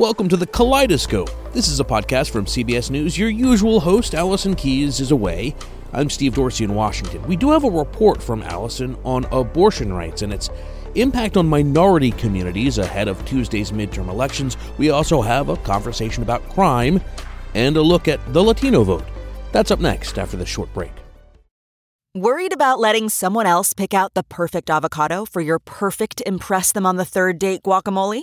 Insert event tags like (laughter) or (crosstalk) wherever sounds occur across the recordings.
Welcome to the Kaleidoscope. This is a podcast from CBS News. Your usual host, Allison Keyes, is away. I'm Steve Dorsey in Washington. We do have a report from Allison on abortion rights and its impact on minority communities ahead of Tuesday's midterm elections. We also have a conversation about crime and a look at the Latino vote. That's up next after this short break. Worried about letting someone else pick out the perfect avocado for your perfect Impress Them on the Third Date guacamole?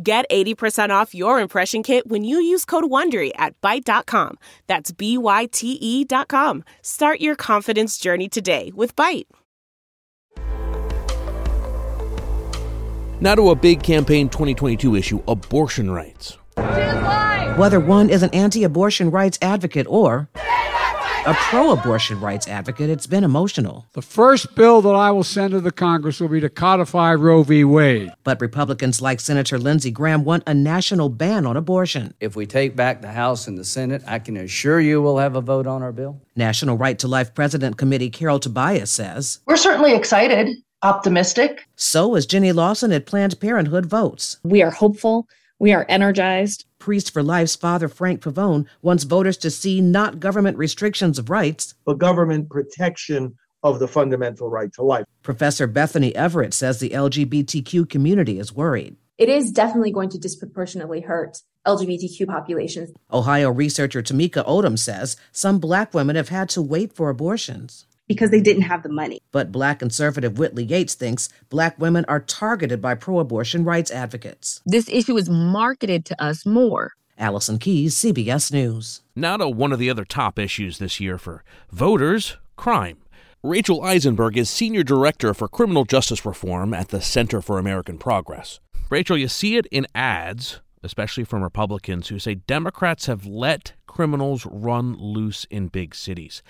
Get 80% off your impression kit when you use code WONDERY at Byte.com. That's B-Y-T-E dot com. Start your confidence journey today with Byte. Now to a big campaign 2022 issue abortion rights. Whether one is an anti abortion rights advocate or a pro abortion rights advocate, it's been emotional. The first bill that I will send to the Congress will be to codify Roe v. Wade. But Republicans like Senator Lindsey Graham want a national ban on abortion. If we take back the House and the Senate, I can assure you we'll have a vote on our bill. National Right to Life President Committee Carol Tobias says We're certainly excited, optimistic. So is Jenny Lawson at Planned Parenthood Votes. We are hopeful. We are energized. Priest for Life's father, Frank Pavone, wants voters to see not government restrictions of rights, but government protection of the fundamental right to life. Professor Bethany Everett says the LGBTQ community is worried. It is definitely going to disproportionately hurt LGBTQ populations. Ohio researcher Tamika Odom says some black women have had to wait for abortions because they didn't have the money. But black conservative Whitley Yates thinks black women are targeted by pro abortion rights advocates. This issue is marketed to us more. Allison Keyes, CBS News. Now to one of the other top issues this year for voters crime. Rachel Eisenberg is Senior Director for Criminal Justice Reform at the Center for American Progress. Rachel, you see it in ads, especially from Republicans, who say Democrats have let criminals run loose in big cities.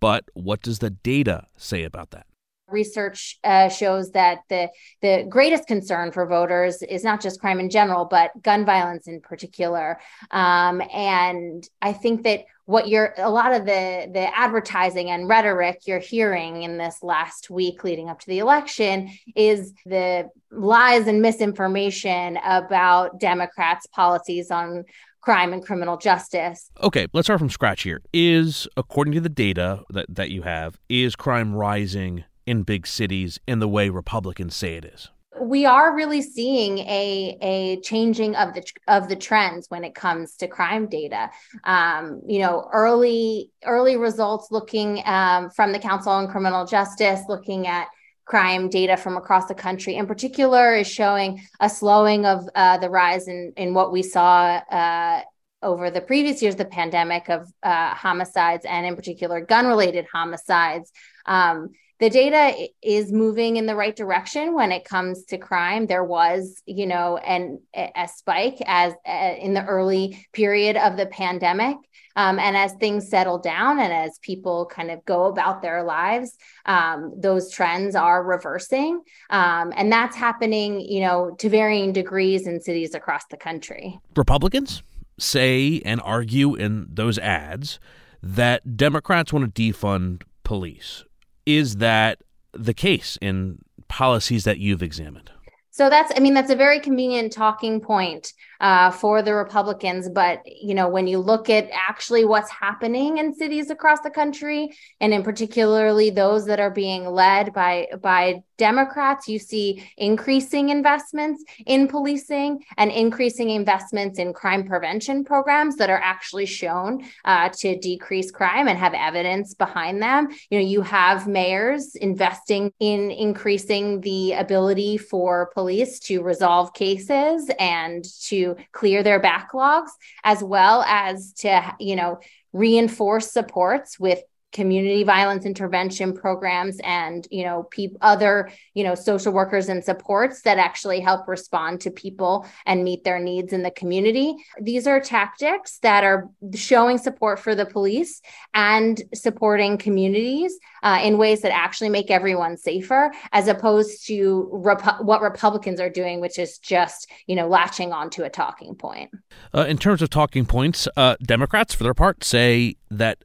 But what does the data say about that? Research uh, shows that the the greatest concern for voters is not just crime in general, but gun violence in particular. Um, and I think that what you're a lot of the the advertising and rhetoric you're hearing in this last week leading up to the election is the lies and misinformation about Democrats' policies on crime and criminal justice. Okay, let's start from scratch here. Is, according to the data that, that you have, is crime rising in big cities in the way Republicans say it is? we are really seeing a a changing of the of the trends when it comes to crime data. Um, you know, early early results looking um, from the Council on Criminal Justice, looking at crime data from across the country in particular is showing a slowing of uh, the rise in, in what we saw uh, over the previous years, the pandemic of uh, homicides and in particular gun related homicides. Um, the data is moving in the right direction when it comes to crime. There was, you know, an a spike as uh, in the early period of the pandemic. Um, and as things settle down and as people kind of go about their lives, um, those trends are reversing. Um, and that's happening, you know, to varying degrees in cities across the country. Republicans say and argue in those ads that Democrats want to defund police. Is that the case in policies that you've examined? So that's, I mean, that's a very convenient talking point uh, for the Republicans. But, you know, when you look at actually what's happening in cities across the country, and in particularly those that are being led by, by Democrats, you see increasing investments in policing and increasing investments in crime prevention programs that are actually shown uh, to decrease crime and have evidence behind them. You know, you have mayors investing in increasing the ability for police police to resolve cases and to clear their backlogs, as well as to, you know, reinforce supports with community violence intervention programs and you know pe- other you know social workers and supports that actually help respond to people and meet their needs in the community. These are tactics that are showing support for the police and supporting communities uh, in ways that actually make everyone safer as opposed to what republicans are doing which is just you know latching onto a talking point. Uh, in terms of talking points uh, democrats for their part say that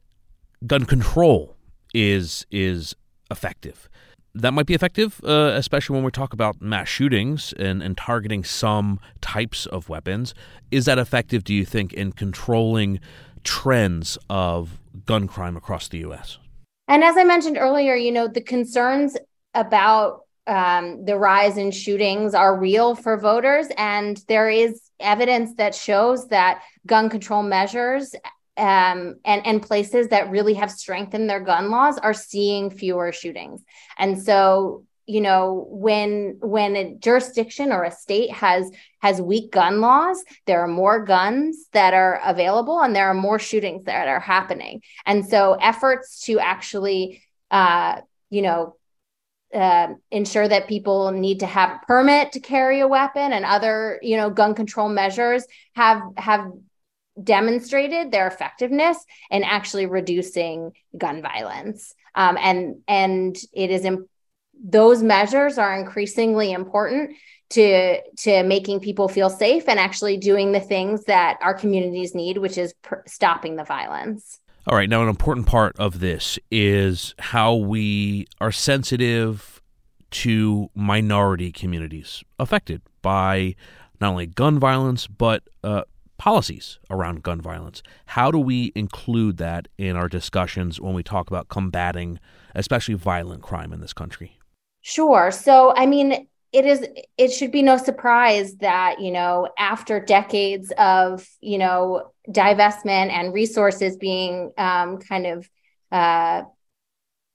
gun control is is effective. That might be effective, uh, especially when we talk about mass shootings and, and targeting some types of weapons. Is that effective, do you think, in controlling trends of gun crime across the U.S.? And as I mentioned earlier, you know, the concerns about um, the rise in shootings are real for voters. And there is evidence that shows that gun control measures um, and and places that really have strengthened their gun laws are seeing fewer shootings. And so, you know, when when a jurisdiction or a state has has weak gun laws, there are more guns that are available, and there are more shootings that are happening. And so, efforts to actually, uh, you know, uh, ensure that people need to have a permit to carry a weapon and other you know gun control measures have have demonstrated their effectiveness in actually reducing gun violence. Um, and and it is imp- those measures are increasingly important to to making people feel safe and actually doing the things that our communities need, which is pr- stopping the violence. All right, now an important part of this is how we are sensitive to minority communities affected by not only gun violence but uh, policies around gun violence. How do we include that in our discussions when we talk about combating, especially violent crime in this country? Sure. So, I mean, it is it should be no surprise that you know after decades of you know divestment and resources being um, kind of uh,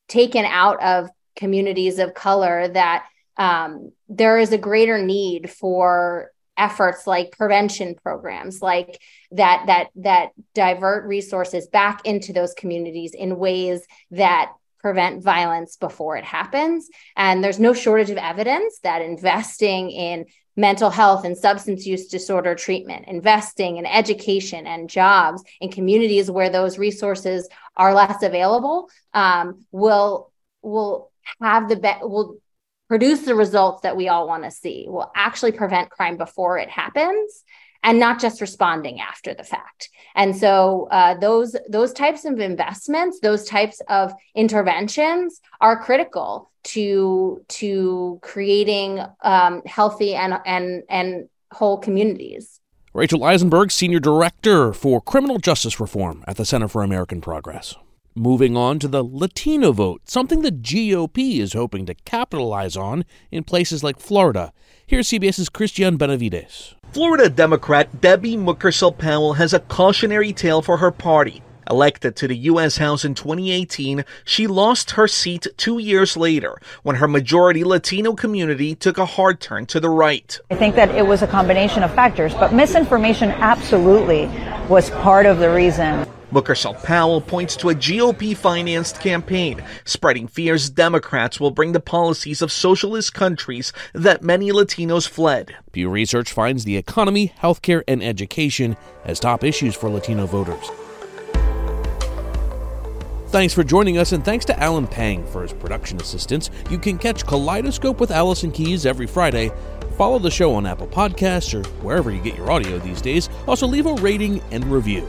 taken out of communities of color that um, there is a greater need for efforts like prevention programs like that that that divert resources back into those communities in ways that prevent violence before it happens. And there's no shortage of evidence that investing in mental health and substance use disorder treatment investing in education and jobs in communities where those resources are less available um, will will have the be- will produce the results that we all want to see, will actually prevent crime before it happens and not just responding after the fact. And so uh, those those types of investments, those types of interventions are critical to to creating um, healthy and and and whole communities. Rachel Eisenberg, Senior Director for Criminal Justice Reform at the Center for American Progress. Moving on to the Latino vote, something the GOP is hoping to capitalize on in places like Florida. Here's CBS's Christian Benavides. Florida Democrat Debbie Mucarsel Powell has a cautionary tale for her party. Elected to the U.S. House in 2018, she lost her seat two years later when her majority Latino community took a hard turn to the right. I think that it was a combination of factors, but misinformation absolutely was part of the reason. Mucarsel Powell points to a GOP financed campaign, spreading fears Democrats will bring the policies of socialist countries that many Latinos fled. Pew Research finds the economy, healthcare, and education as top issues for Latino voters. Thanks for joining us, and thanks to Alan Pang for his production assistance. You can catch Kaleidoscope with Allison Keyes every Friday. Follow the show on Apple Podcasts or wherever you get your audio these days. Also, leave a rating and review.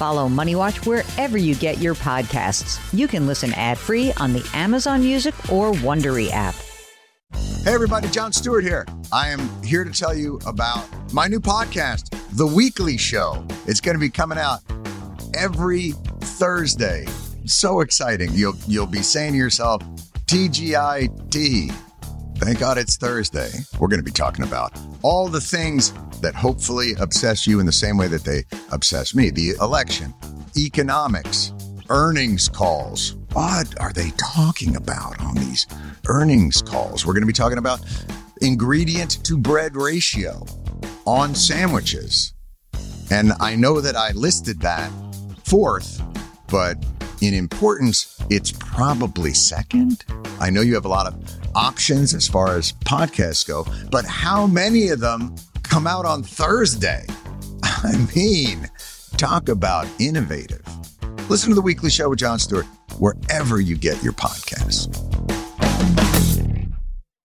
Follow Money Watch wherever you get your podcasts. You can listen ad free on the Amazon Music or Wondery app. Hey, everybody, Jon Stewart here. I am here to tell you about my new podcast, The Weekly Show. It's going to be coming out every Thursday. So exciting. You'll, you'll be saying to yourself, TGIT. Thank God it's Thursday. We're going to be talking about all the things that hopefully obsess you in the same way that they obsess me the election, economics, earnings calls. What are they talking about on these earnings calls? We're going to be talking about ingredient to bread ratio on sandwiches. And I know that I listed that fourth, but in importance, it's probably second. I know you have a lot of options as far as podcasts go, but how many of them come out on Thursday? (laughs) I mean, talk about innovative. Listen to the weekly show with Jon Stewart wherever you get your podcasts.